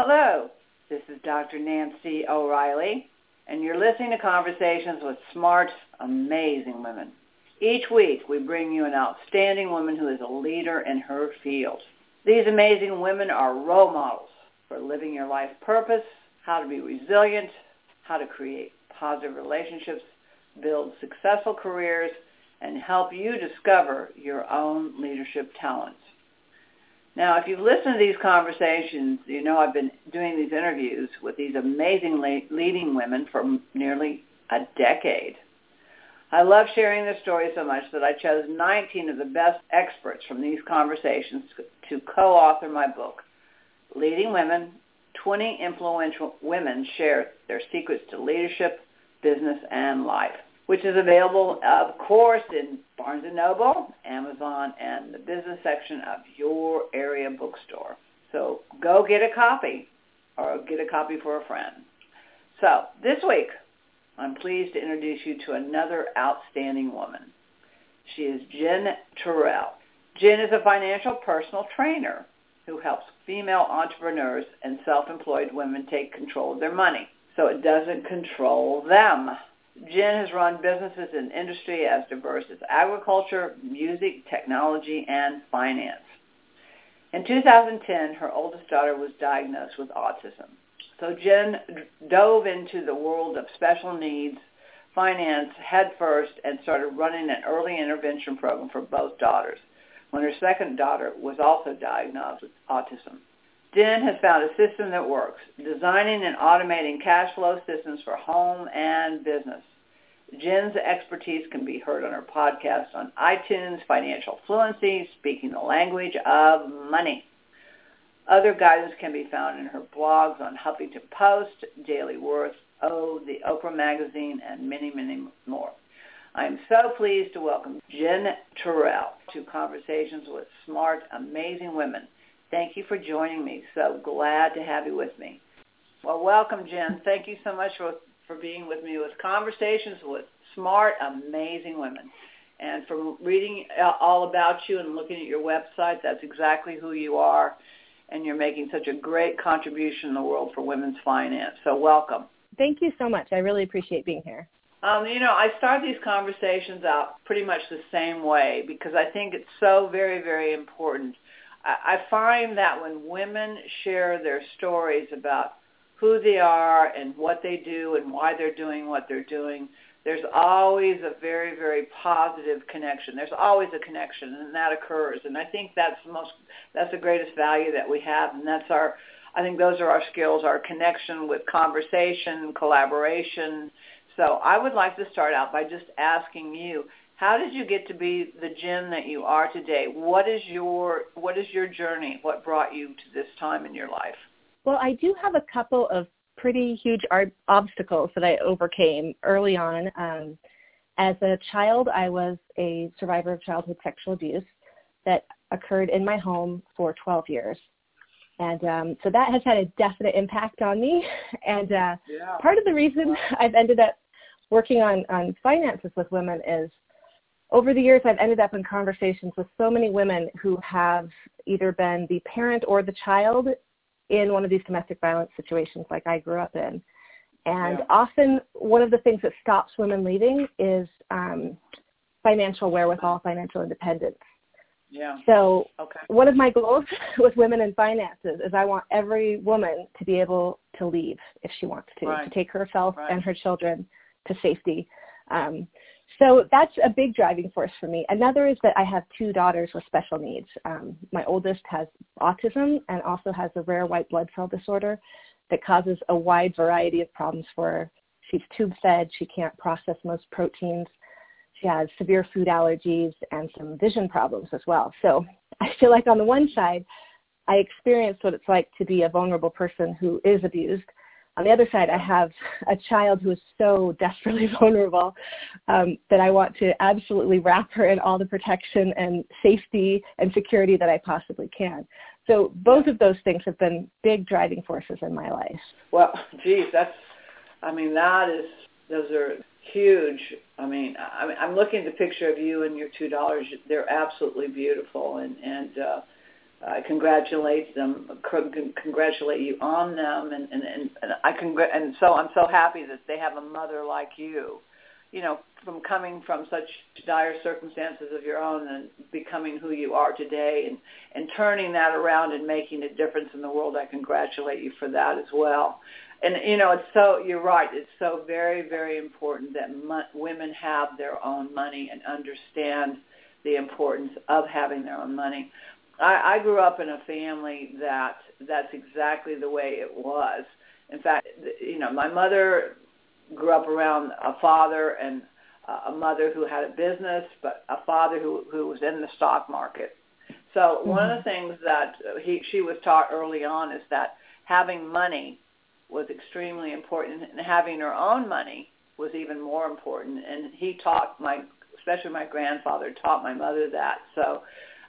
Hello, this is Dr. Nancy O'Reilly, and you're listening to Conversations with Smart, Amazing Women. Each week, we bring you an outstanding woman who is a leader in her field. These amazing women are role models for living your life purpose, how to be resilient, how to create positive relationships, build successful careers, and help you discover your own leadership talents. Now, if you've listened to these conversations, you know I've been doing these interviews with these amazing leading women for nearly a decade. I love sharing their stories so much that I chose 19 of the best experts from these conversations to co-author my book, Leading Women, 20 Influential Women Share Their Secrets to Leadership, Business, and Life which is available, of course, in Barnes & Noble, Amazon, and the business section of your area bookstore. So go get a copy or get a copy for a friend. So this week, I'm pleased to introduce you to another outstanding woman. She is Jen Terrell. Jen is a financial personal trainer who helps female entrepreneurs and self-employed women take control of their money so it doesn't control them. Jen has run businesses in industry as diverse as agriculture, music, technology, and finance. In 2010, her oldest daughter was diagnosed with autism. So Jen dove into the world of special needs finance headfirst and started running an early intervention program for both daughters when her second daughter was also diagnosed with autism. Jen has found a system that works, designing and automating cash flow systems for home and business. Jen's expertise can be heard on her podcast on iTunes, Financial Fluency, Speaking the Language of Money. Other guidance can be found in her blogs on Huffington Post, Daily Worth, Oh, the Oprah Magazine, and many, many more. I am so pleased to welcome Jen Terrell to Conversations with Smart, Amazing Women. Thank you for joining me. So glad to have you with me. Well, welcome, Jen. Thank you so much for for being with me with conversations with smart, amazing women. And from reading all about you and looking at your website, that's exactly who you are. And you're making such a great contribution in the world for women's finance. So welcome. Thank you so much. I really appreciate being here. Um, you know, I start these conversations out pretty much the same way because I think it's so very, very important. I, find that when women share their stories about who they are and what they do and why they're doing what they're doing, there's always a very, very positive connection. There's always a connection, and that occurs. And I think that's the most, that's the greatest value that we have, and that's our, I think those are our skills, our connection with conversation, collaboration. So I would like to start out by just asking you, how did you get to be the Jen that you are today? What is your, what is your journey? What brought you to this time in your life? Well, I do have a couple of pretty huge obstacles that I overcame early on. Um, as a child, I was a survivor of childhood sexual abuse that occurred in my home for 12 years. And um, so that has had a definite impact on me. And uh, yeah. part of the reason I've ended up working on, on finances with women is over the years, I've ended up in conversations with so many women who have either been the parent or the child in one of these domestic violence situations like I grew up in. And yeah. often one of the things that stops women leaving is um, financial wherewithal, financial independence. Yeah. So okay. one of my goals with women in finances is I want every woman to be able to leave if she wants to, right. to take herself right. and her children to safety. Um, so that's a big driving force for me. Another is that I have two daughters with special needs. Um, my oldest has autism and also has a rare white blood cell disorder that causes a wide variety of problems for her. She's tube fed. She can't process most proteins. She has severe food allergies and some vision problems as well. So I feel like on the one side, I experienced what it's like to be a vulnerable person who is abused on the other side, I have a child who is so desperately vulnerable um, that I want to absolutely wrap her in all the protection and safety and security that I possibly can. So both of those things have been big driving forces in my life. Well, geez, that's, I mean, that is, those are huge. I mean, I I'm looking at the picture of you and your two daughters. They're absolutely beautiful, and and uh, I congratulate them, congratulate you on them, and and and, I congr- and so I'm so happy that they have a mother like you. You know, from coming from such dire circumstances of your own and becoming who you are today, and and turning that around and making a difference in the world. I congratulate you for that as well. And you know, it's so you're right. It's so very very important that mo- women have their own money and understand the importance of having their own money. I, I grew up in a family that that's exactly the way it was. In fact, you know, my mother grew up around a father and a mother who had a business, but a father who who was in the stock market. So mm-hmm. one of the things that he she was taught early on is that having money was extremely important, and having her own money was even more important. And he taught my, especially my grandfather, taught my mother that. So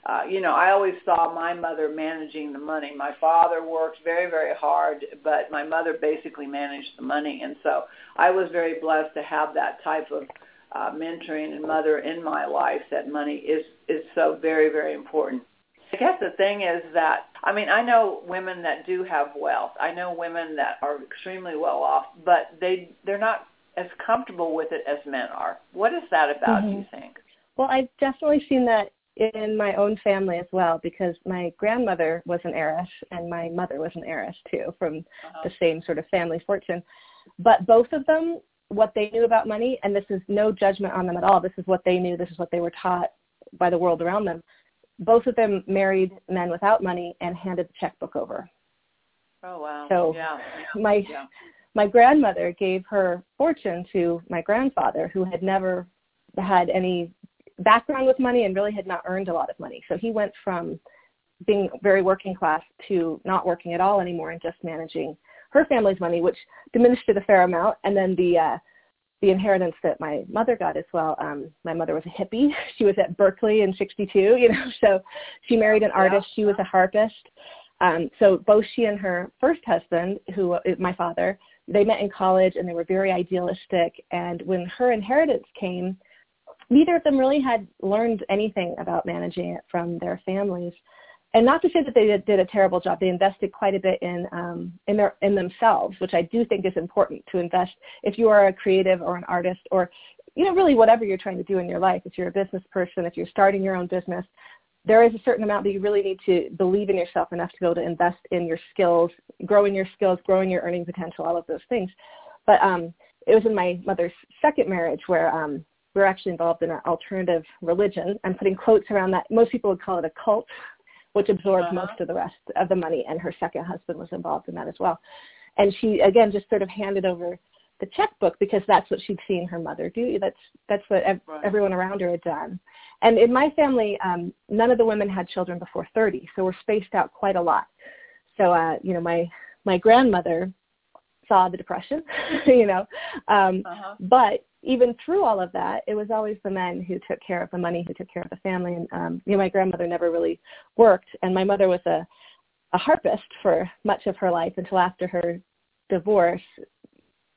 uh, you know, I always saw my mother managing the money. My father worked very, very hard, but my mother basically managed the money. And so I was very blessed to have that type of uh, mentoring and mother in my life that money is, is so very, very important. I guess the thing is that, I mean, I know women that do have wealth. I know women that are extremely well off, but they, they're not as comfortable with it as men are. What is that about, mm-hmm. do you think? Well, I've definitely seen that in my own family as well because my grandmother was an heiress and my mother was an heiress too from uh-huh. the same sort of family fortune. But both of them, what they knew about money, and this is no judgment on them at all, this is what they knew, this is what they were taught by the world around them. Both of them married men without money and handed the checkbook over. Oh wow. So yeah. my yeah. my grandmother gave her fortune to my grandfather who had never had any background with money and really had not earned a lot of money. So he went from being very working class to not working at all anymore and just managing her family's money, which diminished it a fair amount. And then the uh, the inheritance that my mother got as well. Um, my mother was a hippie. She was at Berkeley in '62, you know, so she married an artist. She was a harpist. Um, so both she and her first husband, who is my father, they met in college and they were very idealistic. And when her inheritance came, neither of them really had learned anything about managing it from their families. And not to say that they did, did a terrible job. They invested quite a bit in um, in their in themselves, which I do think is important to invest. If you are a creative or an artist, or you know, really whatever you're trying to do in your life, if you're a business person, if you're starting your own business, there is a certain amount that you really need to believe in yourself enough to be able to invest in your skills, growing your skills, growing your earning potential, all of those things. But um, it was in my mother's second marriage where um, we're actually involved in an alternative religion. I'm putting quotes around that. Most people would call it a cult, which absorbs uh-huh. most of the rest of the money. And her second husband was involved in that as well. And she, again, just sort of handed over the checkbook because that's what she'd seen her mother do. That's that's what ev- right. everyone around her had done. And in my family, um, none of the women had children before 30, so we're spaced out quite a lot. So, uh, you know, my my grandmother saw the depression, you know, um, uh-huh. but even through all of that, it was always the men who took care of the money, who took care of the family. And um, you know, my grandmother never really worked, and my mother was a a harpist for much of her life until after her divorce.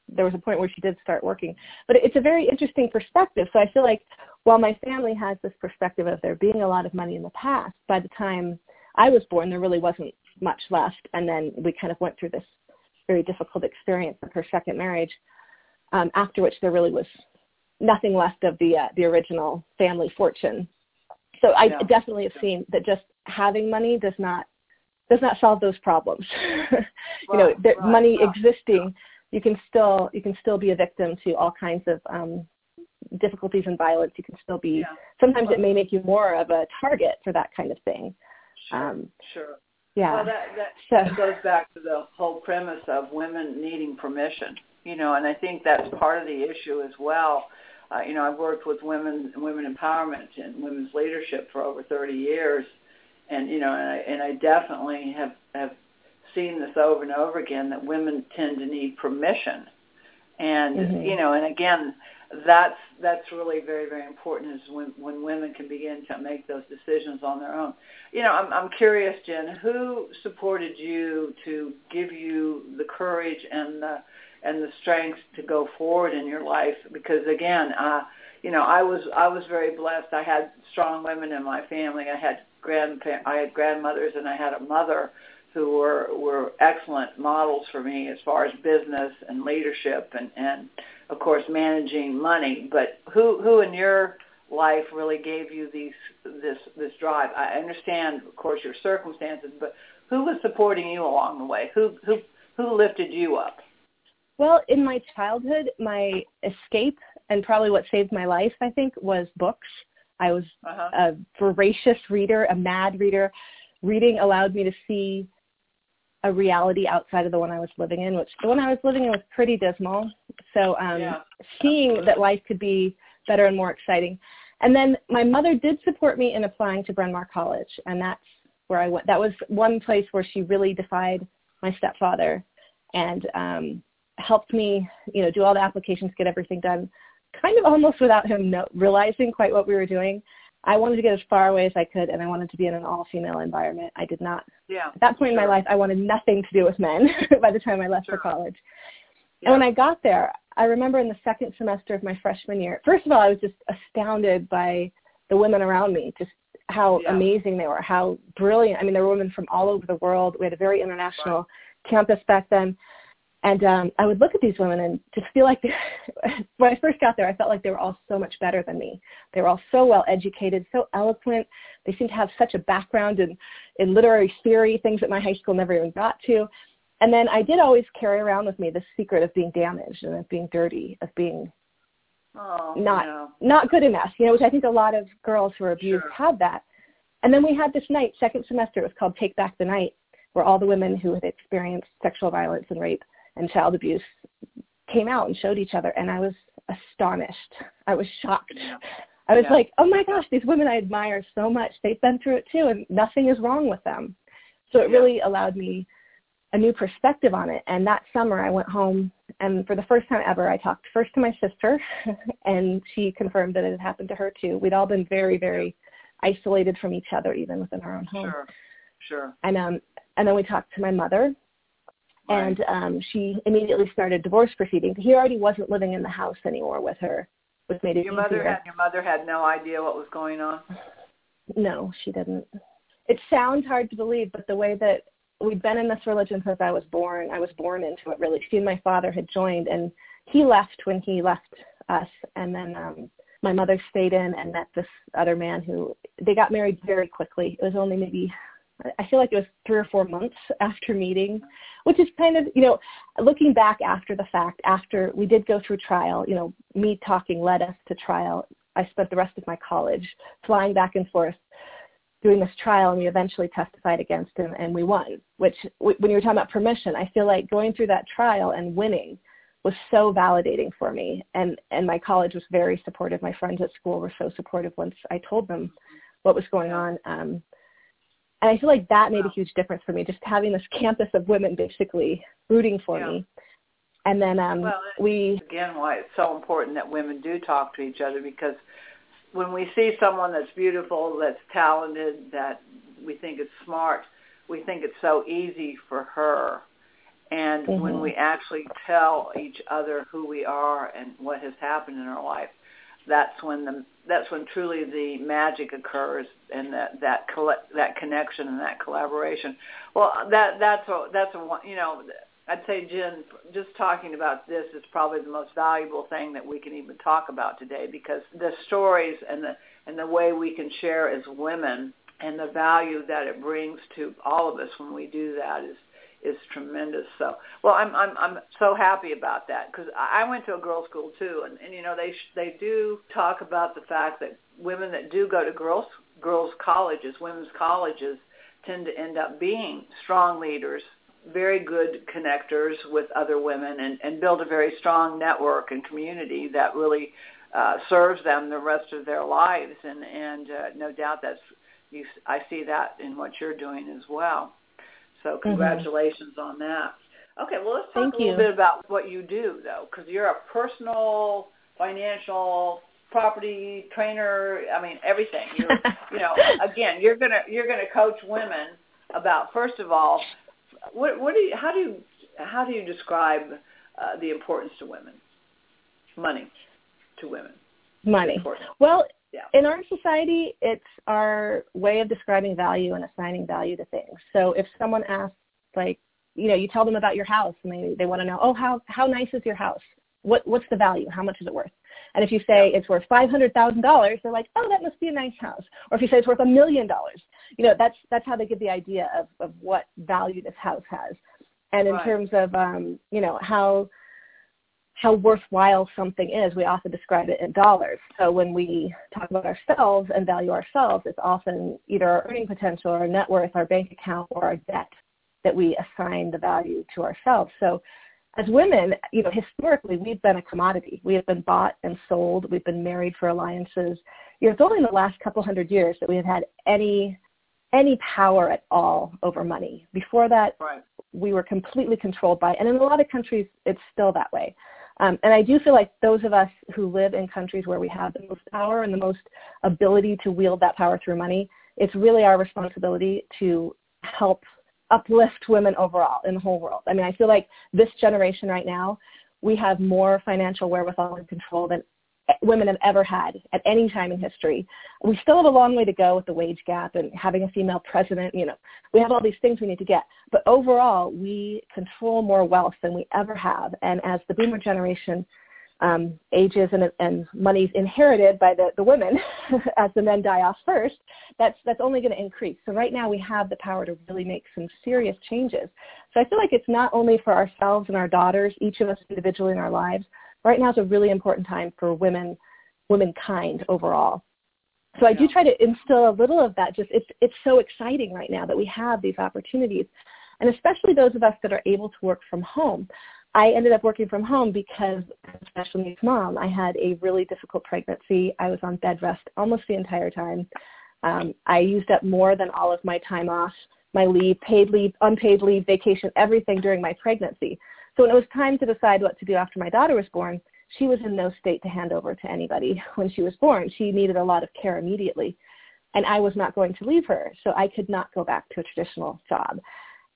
There was a point where she did start working, but it's a very interesting perspective. So I feel like while my family has this perspective of there being a lot of money in the past, by the time I was born, there really wasn't much left, and then we kind of went through this very difficult experience of her second marriage um, after which there really was nothing left of the uh, the original family fortune. So I yeah. definitely have seen that just having money does not does not solve those problems. you know, that right, money right. existing, you can still you can still be a victim to all kinds of um, difficulties and violence. You can still be. Yeah. Sometimes well, it may make you more of a target for that kind of thing. Sure. Um, sure. Yeah. Well, that, that so, goes back to the whole premise of women needing permission you know, and I think that's part of the issue as well. Uh, you know, I've worked with women, women empowerment and women's leadership for over 30 years, and you know, and I, and I definitely have have seen this over and over again that women tend to need permission, and mm-hmm. you know, and again, that's that's really very very important is when when women can begin to make those decisions on their own. You know, I'm I'm curious, Jen, who supported you to give you the courage and the and the strength to go forward in your life because again uh you know, I was I was very blessed. I had strong women in my family. I had grand I had grandmothers and I had a mother who were were excellent models for me as far as business and leadership and and of course managing money. But who who in your life really gave you these this this drive? I understand, of course, your circumstances, but who was supporting you along the way? Who who who lifted you up? Well, in my childhood, my escape and probably what saved my life, I think, was books. I was uh-huh. a voracious reader, a mad reader. Reading allowed me to see a reality outside of the one I was living in, which the one I was living in was pretty dismal. So um, yeah. seeing that life could be better and more exciting. And then my mother did support me in applying to Bryn Mawr College, and that's where I went. That was one place where she really defied my stepfather and um, helped me, you know, do all the applications, get everything done, kind of almost without him no, realizing quite what we were doing. I wanted to get as far away as I could, and I wanted to be in an all-female environment. I did not. Yeah. At that point sure. in my life, I wanted nothing to do with men. by the time I left sure. for college, yeah. and when I got there, I remember in the second semester of my freshman year. First of all, I was just astounded by the women around me, just how yeah. amazing they were, how brilliant. I mean, there were women from all over the world. We had a very international right. campus back then. And um, I would look at these women and just feel like, when I first got there, I felt like they were all so much better than me. They were all so well educated, so eloquent. They seemed to have such a background in, in literary theory, things that my high school never even got to. And then I did always carry around with me the secret of being damaged and of being dirty, of being oh, not no. not good enough, you know, which I think a lot of girls who are abused sure. had that. And then we had this night, second semester, it was called Take Back the Night, where all the women who had experienced sexual violence and rape and child abuse came out and showed each other and I was astonished. I was shocked. Yeah. I was yeah. like, oh my gosh, these women I admire so much. They've been through it too and nothing is wrong with them. So it yeah. really allowed me a new perspective on it. And that summer I went home and for the first time ever I talked first to my sister and she confirmed that it had happened to her too. We'd all been very, very isolated from each other even within our own home. Sure. Sure. And um and then we talked to my mother Right. and um, she immediately started divorce proceedings. He already wasn't living in the house anymore with her, which made it your easier. mother had your mother had no idea what was going on. No, she didn't. It sounds hard to believe, but the way that we've been in this religion since I was born, I was born into it really. She and my father had joined, and he left when he left us, and then um, my mother stayed in and met this other man who they got married very quickly. It was only maybe I feel like it was three or four months after meeting, which is kind of, you know, looking back after the fact, after we did go through trial, you know, me talking led us to trial. I spent the rest of my college flying back and forth doing this trial and we eventually testified against him and we won, which when you were talking about permission, I feel like going through that trial and winning was so validating for me. And and my college was very supportive. My friends at school were so supportive once i told them what was going on. Um and I feel like that made a huge difference for me, just having this campus of women basically rooting for yeah. me. And then um, well, we again why it's so important that women do talk to each other because when we see someone that's beautiful, that's talented, that we think is smart, we think it's so easy for her. And mm-hmm. when we actually tell each other who we are and what has happened in our life, that's when the that's when truly the magic occurs and that that coll- that connection and that collaboration. Well, that that's a that's a you know I'd say Jen, just talking about this is probably the most valuable thing that we can even talk about today because the stories and the and the way we can share as women and the value that it brings to all of us when we do that is is tremendous. So, well, I'm I'm I'm so happy about that because I went to a girls' school too, and and you know they they do talk about the fact that women that do go to girls girls colleges, women's colleges, tend to end up being strong leaders, very good connectors with other women, and and build a very strong network and community that really uh, serves them the rest of their lives. And and uh, no doubt that's you. I see that in what you're doing as well. So Mm-hmm. congratulations on that. Okay, well let's talk Thank a little you. bit about what you do though, because you're a personal, financial, property trainer. I mean everything. You're, you know, again, you're gonna you're gonna coach women about first of all, what what do you how do you how do you describe uh, the importance to women, money to women? Money. Well, yeah. in our society, it's our way of describing value and assigning value to things. So if someone asks, like, you know, you tell them about your house and they, they want to know, oh, how, how nice is your house? What, what's the value? How much is it worth? And if you say it's worth $500,000, they're like, oh, that must be a nice house. Or if you say it's worth a million dollars, you know, that's, that's how they get the idea of, of what value this house has. And in right. terms of, um, you know, how, how worthwhile something is, we often describe it in dollars. So when we talk about ourselves and value ourselves, it's often either our earning potential, our net worth, our bank account, or our debt that we assign the value to ourselves. So as women, you know, historically we've been a commodity. We have been bought and sold. We've been married for alliances. You know, it's only in the last couple hundred years that we have had any any power at all over money. Before that, right. we were completely controlled by, and in a lot of countries, it's still that way. Um, and I do feel like those of us who live in countries where we have the most power and the most ability to wield that power through money, it's really our responsibility to help uplift women overall in the whole world. I mean, I feel like this generation right now, we have more financial wherewithal and control than women have ever had at any time in history. We still have a long way to go with the wage gap and having a female president. You know, we have all these things we need to get. But overall, we control more wealth than we ever have. And as the boomer generation um, ages and, and money's inherited by the, the women as the men die off first, that's, that's only going to increase. So right now we have the power to really make some serious changes. So I feel like it's not only for ourselves and our daughters, each of us individually in our lives. Right now is a really important time for women, womankind overall. So I do try to instill a little of that. Just it's it's so exciting right now that we have these opportunities, and especially those of us that are able to work from home. I ended up working from home because as a special needs mom, I had a really difficult pregnancy. I was on bed rest almost the entire time. Um, I used up more than all of my time off, my leave, paid leave, unpaid leave, vacation, everything during my pregnancy. So when it was time to decide what to do after my daughter was born, she was in no state to hand over to anybody when she was born. She needed a lot of care immediately. And I was not going to leave her, so I could not go back to a traditional job.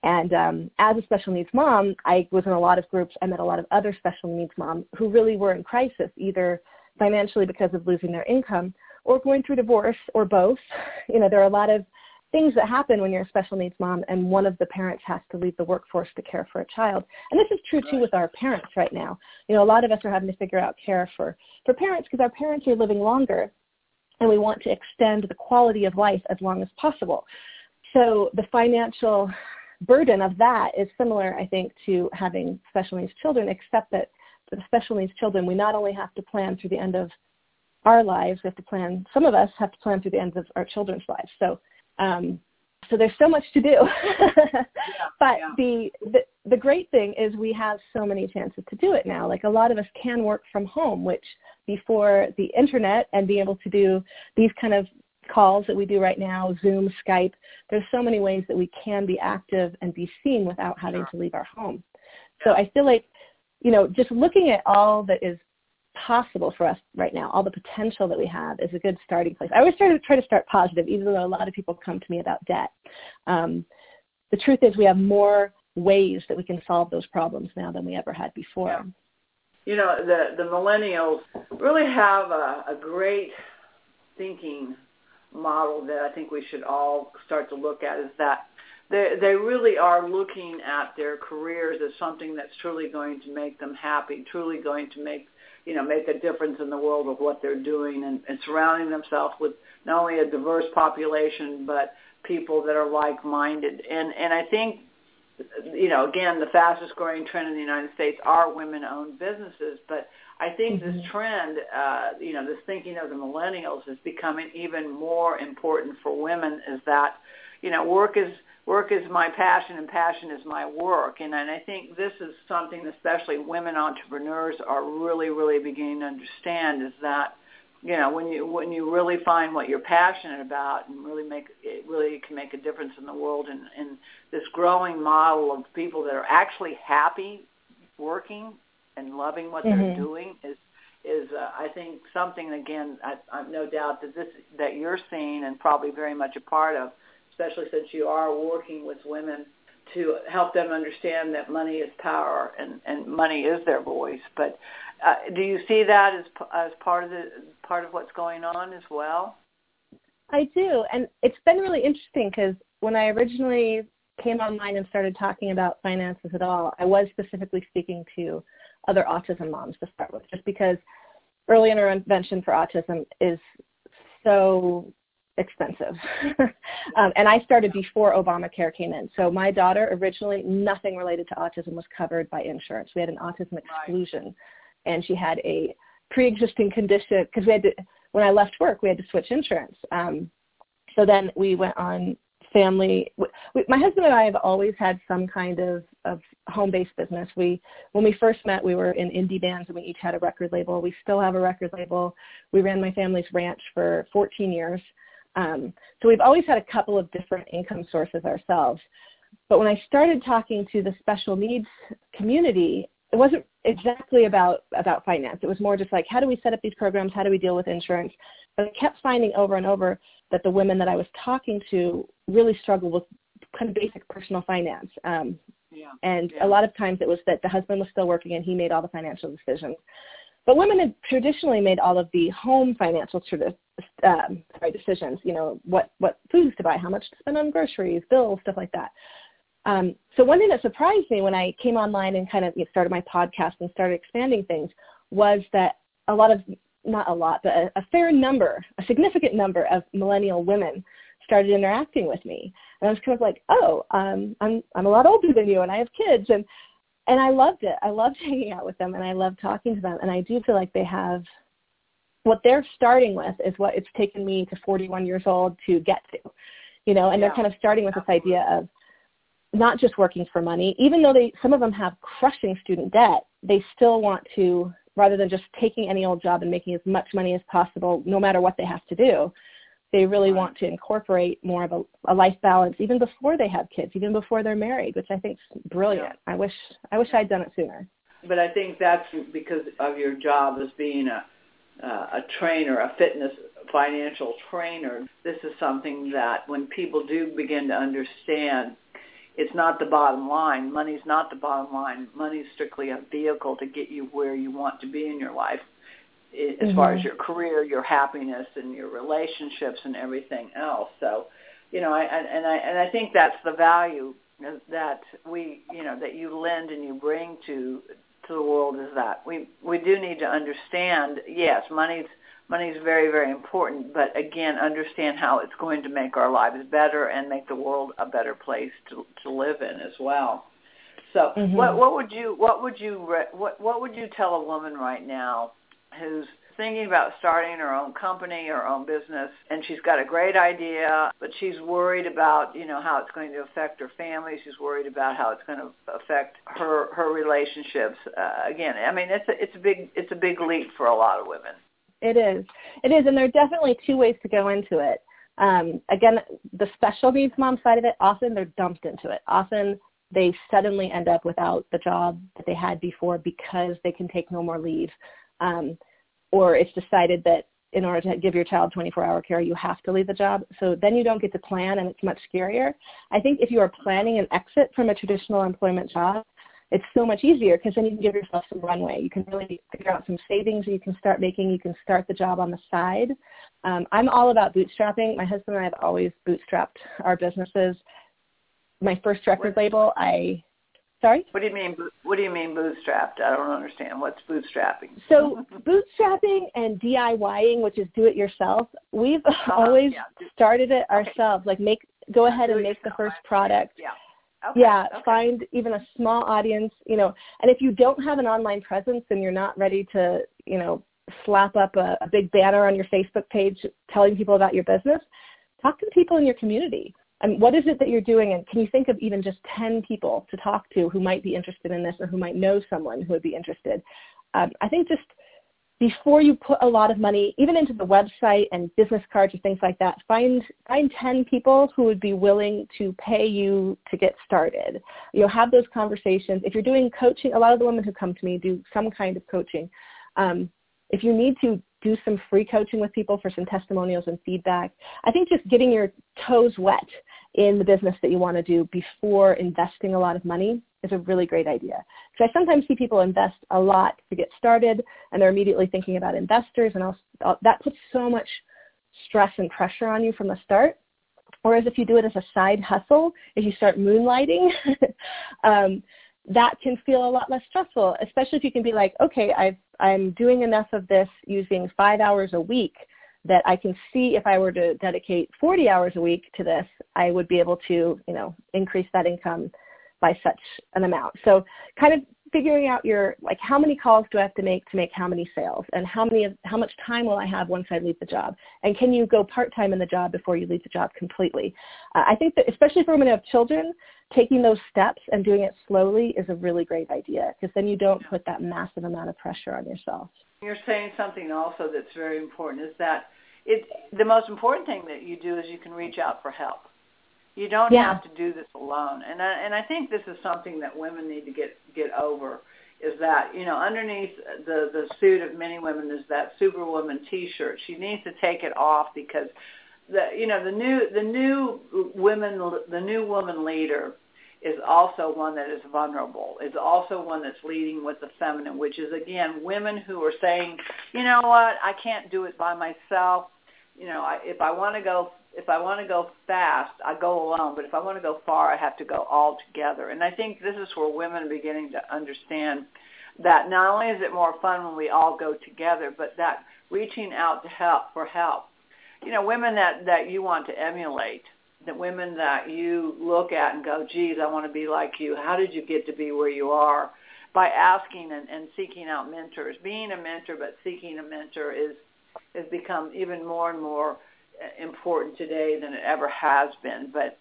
And um, as a special needs mom, I was in a lot of groups. I met a lot of other special needs moms who really were in crisis, either financially because of losing their income or going through divorce or both. You know, there are a lot of things that happen when you're a special needs mom and one of the parents has to leave the workforce to care for a child. And this is true too with our parents right now. You know, a lot of us are having to figure out care for, for parents because our parents are living longer and we want to extend the quality of life as long as possible. So the financial burden of that is similar, I think, to having special needs children, except that for the special needs children, we not only have to plan through the end of our lives, we have to plan, some of us have to plan through the end of our children's lives. So, um, so there's so much to do. yeah, but yeah. The, the, the great thing is we have so many chances to do it now. Like a lot of us can work from home, which before the internet and be able to do these kind of calls that we do right now, Zoom, Skype. There's so many ways that we can be active and be seen without having to leave our home. So I feel like, you know, just looking at all that is possible for us right now, all the potential that we have is a good starting place. I always try to try to start positive, even though a lot of people come to me about debt. Um, the truth is we have more ways that we can solve those problems now than we ever had before. Yeah. You know, the, the millennials really have a, a great thinking model that I think we should all start to look at is that they they really are looking at their careers as something that's truly going to make them happy, truly going to make you know make a difference in the world of what they're doing, and, and surrounding themselves with not only a diverse population but people that are like-minded. And and I think you know again the fastest growing trend in the United States are women-owned businesses, but I think mm-hmm. this trend, uh, you know, this thinking of the millennials is becoming even more important for women. Is that, you know, work is work is my passion and passion is my work, and and I think this is something, especially women entrepreneurs are really really beginning to understand is that, you know, when you when you really find what you're passionate about and really make it really can make a difference in the world and and this growing model of people that are actually happy working and loving what mm-hmm. they're doing is is uh, I think something again I, I've no doubt that this that you're seeing and probably very much a part of, especially since you are working with women to help them understand that money is power and, and money is their voice. But uh, do you see that as as part of the part of what's going on as well? I do, and it's been really interesting because when I originally came online and started talking about finances at all, I was specifically speaking to other autism moms to start with, just because early intervention for autism is so expensive. um, and I started before Obamacare came in. So my daughter, originally, nothing related to autism was covered by insurance. We had an autism exclusion. Right. And she had a pre-existing condition because we had to, when I left work, we had to switch insurance. Um, so then we went on family. We, my husband and I have always had some kind of, of home-based business. We, when we first met, we were in indie bands and we each had a record label. We still have a record label. We ran my family's ranch for 14 years. Um, so we've always had a couple of different income sources ourselves. But when I started talking to the special needs community, it wasn't exactly about about finance. It was more just like how do we set up these programs? How do we deal with insurance? But I kept finding over and over that the women that I was talking to really struggled with kind of basic personal finance. Um, yeah. And yeah. a lot of times it was that the husband was still working and he made all the financial decisions. But women had traditionally made all of the home financial um, decisions, you know, what, what foods to buy, how much to spend on groceries, bills, stuff like that. Um, so one thing that surprised me when I came online and kind of you know, started my podcast and started expanding things was that a lot of, not a lot, but a, a fair number, a significant number of millennial women started interacting with me. And I was kind of like, oh, um, I'm, I'm a lot older than you and I have kids. And, and I loved it. I loved hanging out with them and I loved talking to them. And I do feel like they have what they're starting with is what it's taken me to 41 years old to get to, you know, and yeah. they're kind of starting with this idea of not just working for money, even though they, some of them have crushing student debt, they still want to, rather than just taking any old job and making as much money as possible, no matter what they have to do, they really right. want to incorporate more of a, a life balance even before they have kids, even before they're married, which I think is brilliant. Yeah. I wish I wish I'd done it sooner. But I think that's because of your job as being a uh, a trainer, a fitness financial trainer. This is something that when people do begin to understand, it's not the bottom line. Money's not the bottom line. Money's strictly a vehicle to get you where you want to be in your life as mm-hmm. far as your career, your happiness, and your relationships and everything else. So, you know, I, and I and I think that's the value that we, you know, that you lend and you bring to to the world is that we we do need to understand. Yes, money's money's very very important, but again, understand how it's going to make our lives better and make the world a better place to to live in as well. So, mm-hmm. what what would you what would you what what would you tell a woman right now who's thinking about starting her own company, her own business, and she's got a great idea, but she's worried about, you know, how it's going to affect her family. She's worried about how it's going to affect her her relationships. Uh, again, I mean, it's a it's a big it's a big leap for a lot of women. It is. It is, and there are definitely two ways to go into it. Um, again, the special needs mom side of it, often they're dumped into it. Often they suddenly end up without the job that they had before because they can take no more leave um, or it's decided that in order to give your child 24-hour care, you have to leave the job. So then you don't get to plan, and it's much scarier. I think if you are planning an exit from a traditional employment job, it's so much easier because then you can give yourself some runway. You can really figure out some savings you can start making. You can start the job on the side. Um, I'm all about bootstrapping. My husband and I have always bootstrapped our businesses. My first record label, I Sorry? What do you mean? What do you mean bootstrapped? I don't understand. What's bootstrapping? So bootstrapping and DIYing, which is do it yourself, we've uh, always yeah. started it ourselves. Okay. Like make go ahead and make the first product. Yeah. Okay. Yeah, okay. find even a small audience, you know, and if you don't have an online presence and you're not ready to, you know, slap up a, a big banner on your Facebook page telling people about your business, talk to the people in your community and what is it that you're doing? And can you think of even just 10 people to talk to who might be interested in this or who might know someone who would be interested? Um, I think just before you put a lot of money, even into the website and business cards or things like that, find find 10 people who would be willing to pay you to get started. You know, have those conversations. If you're doing coaching, a lot of the women who come to me do some kind of coaching. Um, if you need to do some free coaching with people for some testimonials and feedback. I think just getting your toes wet in the business that you want to do before investing a lot of money is a really great idea. Because I sometimes see people invest a lot to get started and they're immediately thinking about investors and that puts so much stress and pressure on you from the start. Whereas if you do it as a side hustle, if you start moonlighting, um, that can feel a lot less stressful, especially if you can be like, okay, I've, I'm doing enough of this using five hours a week that I can see if I were to dedicate 40 hours a week to this, I would be able to, you know, increase that income by such an amount. So kind of figuring out your like how many calls do I have to make to make how many sales and how many how much time will I have once I leave the job and can you go part time in the job before you leave the job completely? Uh, I think that especially for women who have children, taking those steps and doing it slowly is a really great idea because then you don't put that massive amount of pressure on yourself. You're saying something also that's very important is that it the most important thing that you do is you can reach out for help. You don't yeah. have to do this alone. And I, and I think this is something that women need to get get over is that you know underneath the the suit of many women is that superwoman t-shirt. She needs to take it off because the you know the new the new women the new woman leader is also one that is vulnerable, is also one that's leading with the feminine, which is again women who are saying, you know what, I can't do it by myself. You know, I, if I want to go if I want to go fast, I go alone. But if I want to go far, I have to go all together. And I think this is where women are beginning to understand that not only is it more fun when we all go together, but that reaching out to help for help. You know, women that that you want to emulate, the women that you look at and go, "Geez, I want to be like you." How did you get to be where you are? By asking and, and seeking out mentors. Being a mentor, but seeking a mentor is has become even more and more important today than it ever has been. But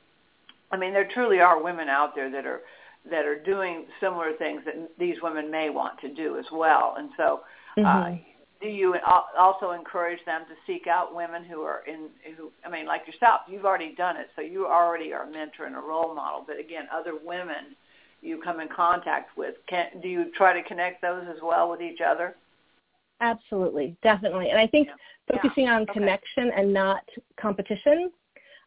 I mean, there truly are women out there that are that are doing similar things that these women may want to do as well. And so, uh, mm-hmm. uh, do you also encourage them to seek out women who are in who I mean, like yourself, you've already done it, so you already are a mentor and a role model. But again, other women you come in contact with, can do you try to connect those as well with each other? Absolutely, definitely. And I think yeah. focusing yeah. on okay. connection and not competition.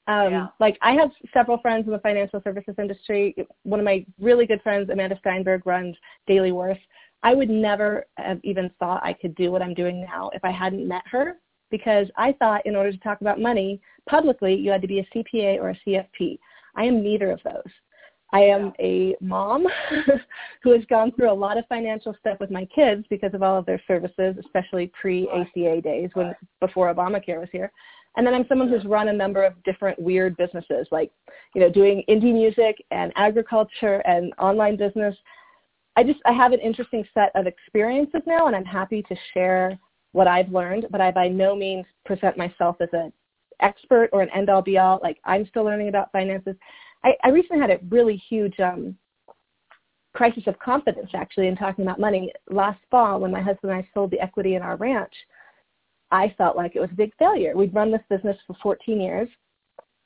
Um, yeah. Like I have several friends in the financial services industry. One of my really good friends, Amanda Steinberg, runs Daily Worth. I would never have even thought I could do what I'm doing now if I hadn't met her because I thought in order to talk about money publicly, you had to be a CPA or a CFP. I am neither of those. I am a mom who has gone through a lot of financial stuff with my kids because of all of their services, especially pre-ACA days when before Obamacare was here. And then I'm someone who's run a number of different weird businesses, like you know, doing indie music and agriculture and online business. I just I have an interesting set of experiences now, and I'm happy to share what I've learned. But I by no means present myself as an expert or an end-all be-all. Like I'm still learning about finances I, I recently had a really huge um, crisis of confidence actually in talking about money. Last fall when my husband and I sold the equity in our ranch, I felt like it was a big failure. We'd run this business for 14 years.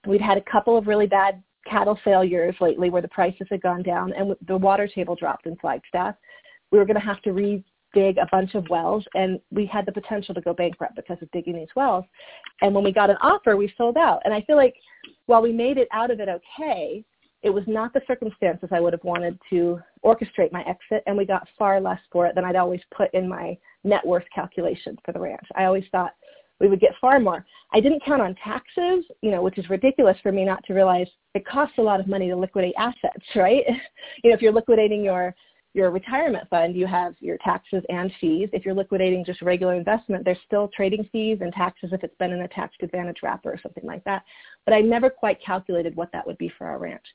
We'd had a couple of really bad cattle failures lately where the prices had gone down and the water table dropped in Flagstaff. We were going to have to re-dig a bunch of wells and we had the potential to go bankrupt because of digging these wells. And when we got an offer, we sold out. And I feel like while we made it out of it okay, it was not the circumstances I would have wanted to orchestrate my exit, and we got far less for it than I'd always put in my net worth calculation for the ranch. I always thought we would get far more. I didn't count on taxes, you know, which is ridiculous for me not to realize it costs a lot of money to liquidate assets, right? you know, if you're liquidating your your retirement fund, you have your taxes and fees. If you're liquidating just regular investment, there's still trading fees and taxes if it's been in a tax advantage wrapper or something like that. But I never quite calculated what that would be for our ranch.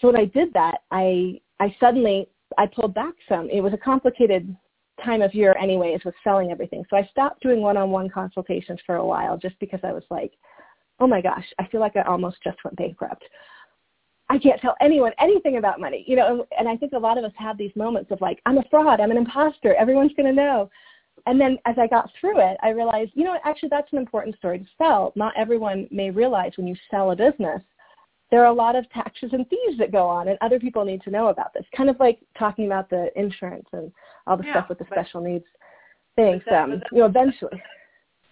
So when I did that, I I suddenly I pulled back some. It was a complicated time of year anyways with selling everything. So I stopped doing one-on-one consultations for a while just because I was like, oh my gosh, I feel like I almost just went bankrupt. I can't tell anyone anything about money, you know, and, I think a lot of us have these moments of like, I'm a fraud, I'm an imposter, everyone's going to know. And then as I got through it, I realized, you know, actually that's an important story to sell. Not everyone may realize when you sell a business, there are a lot of taxes and fees that go on, and other people need to know about this. Kind of like talking about the insurance and all the yeah, stuff with the special needs things. Um, you know, eventually.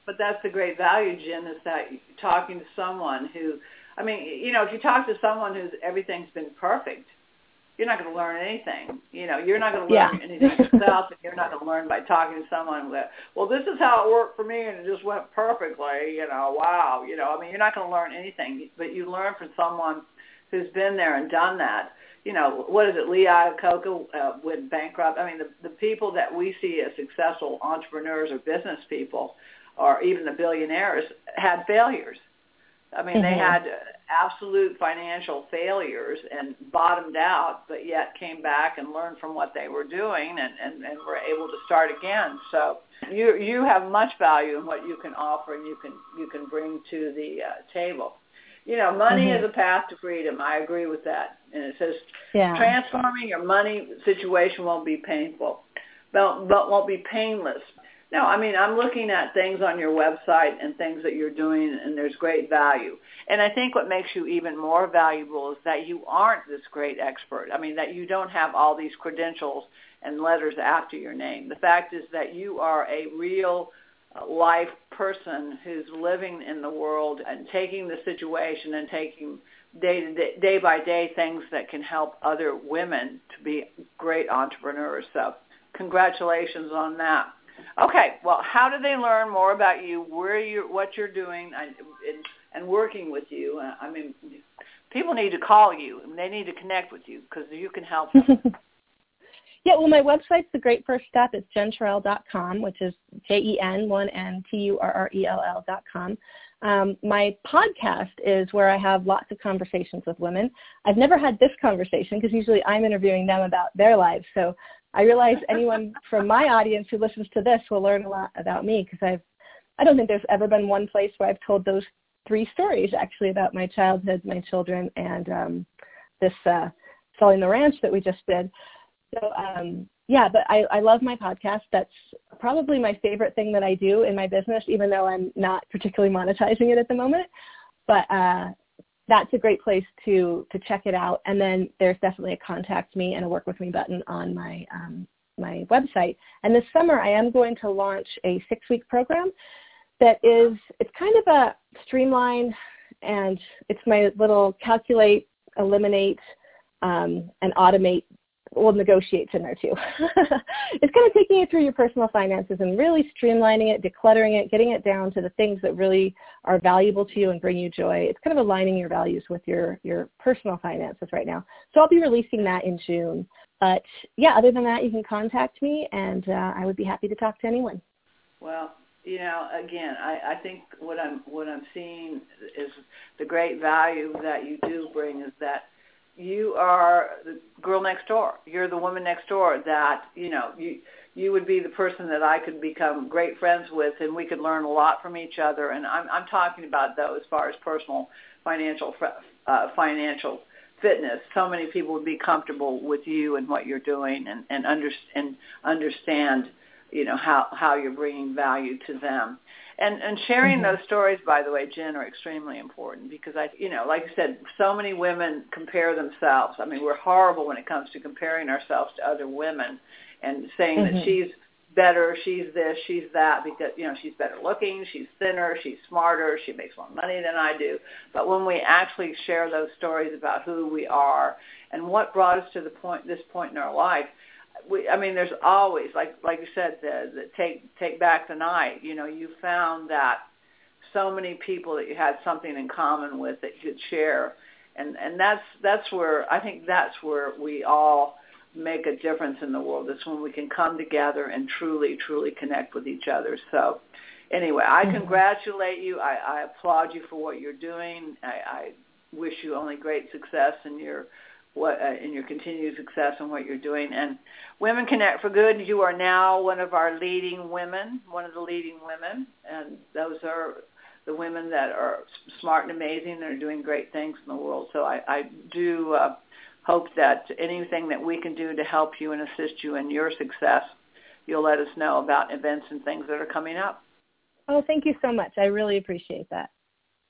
But that's the great value, Jen, is that talking to someone who I mean, you know, if you talk to someone who's everything's been perfect, you're not going to learn anything. You know, you're not going to learn yeah. anything yourself, and you're not going to learn by talking to someone that, well, this is how it worked for me, and it just went perfectly. You know, wow. You know, I mean, you're not going to learn anything, but you learn from someone who's been there and done that. You know, what is it? Lee Iacocca uh, went bankrupt. I mean, the the people that we see as successful entrepreneurs or business people, or even the billionaires, had failures. I mean, mm-hmm. they had absolute financial failures and bottomed out, but yet came back and learned from what they were doing and, and, and were able to start again. So you you have much value in what you can offer and you can you can bring to the uh, table. You know, money mm-hmm. is a path to freedom. I agree with that. And it says yeah. transforming your money situation won't be painful, but, but won't be painless. No, I mean, I'm looking at things on your website and things that you're doing, and there's great value. And I think what makes you even more valuable is that you aren't this great expert. I mean, that you don't have all these credentials and letters after your name. The fact is that you are a real uh, life person who's living in the world and taking the situation and taking day to day, day by day things that can help other women to be great entrepreneurs. So congratulations on that. Okay, well, how do they learn more about you, where you, what you're doing, and, and working with you? Uh, I mean, people need to call you and they need to connect with you because you can help them. yeah, well, my website's the great first step. It's jenturrell.com, which is J-E-N, one N, T-U-R-R-E-L-L dot com. Um, my podcast is where I have lots of conversations with women. I've never had this conversation because usually I'm interviewing them about their lives. So I realize anyone from my audience who listens to this will learn a lot about me because I've I don't think there's ever been one place where I've told those three stories actually about my childhood, my children, and um, this uh, selling the ranch that we just did. So um, yeah, but I, I love my podcast. That's probably my favorite thing that I do in my business, even though I'm not particularly monetizing it at the moment. But uh, that's a great place to to check it out. And then there's definitely a contact me and a work with me button on my um, my website. And this summer, I am going to launch a six week program that is it's kind of a streamline and it's my little calculate, eliminate, um, and automate we'll negotiate in there too. it's kind of taking you through your personal finances and really streamlining it, decluttering it, getting it down to the things that really are valuable to you and bring you joy. It's kind of aligning your values with your, your personal finances right now. So I'll be releasing that in June. But yeah, other than that, you can contact me and uh, I would be happy to talk to anyone. Well, you know, again, I, I think what I'm what I'm seeing is the great value that you do bring is that you are the girl next door. You're the woman next door that, you know, you you would be the person that I could become great friends with and we could learn a lot from each other and I'm I'm talking about though as far as personal financial uh financial fitness. So many people would be comfortable with you and what you're doing and and under, and understand, you know, how how you're bringing value to them. And and sharing mm-hmm. those stories, by the way, Jen, are extremely important because I, you know, like I said, so many women compare themselves. I mean, we're horrible when it comes to comparing ourselves to other women and saying mm-hmm. that she's better, she's this, she's that, because you know she's better looking, she's thinner, she's smarter, she makes more money than I do. But when we actually share those stories about who we are and what brought us to the point, this point in our life, we, I mean, there's always like like you said, the, the take take back the night. You know, you found that so many people that you had something in common with that you could share, and and that's that's where I think that's where we all make a difference in the world. It's when we can come together and truly truly connect with each other. So. Anyway, I mm-hmm. congratulate you. I, I applaud you for what you're doing. I, I wish you only great success in your what uh, in your continued success and what you're doing. And Women Connect for Good, you are now one of our leading women, one of the leading women, and those are the women that are smart and amazing and are doing great things in the world. So I, I do uh, hope that anything that we can do to help you and assist you in your success, you'll let us know about events and things that are coming up. Oh, thank you so much. I really appreciate that.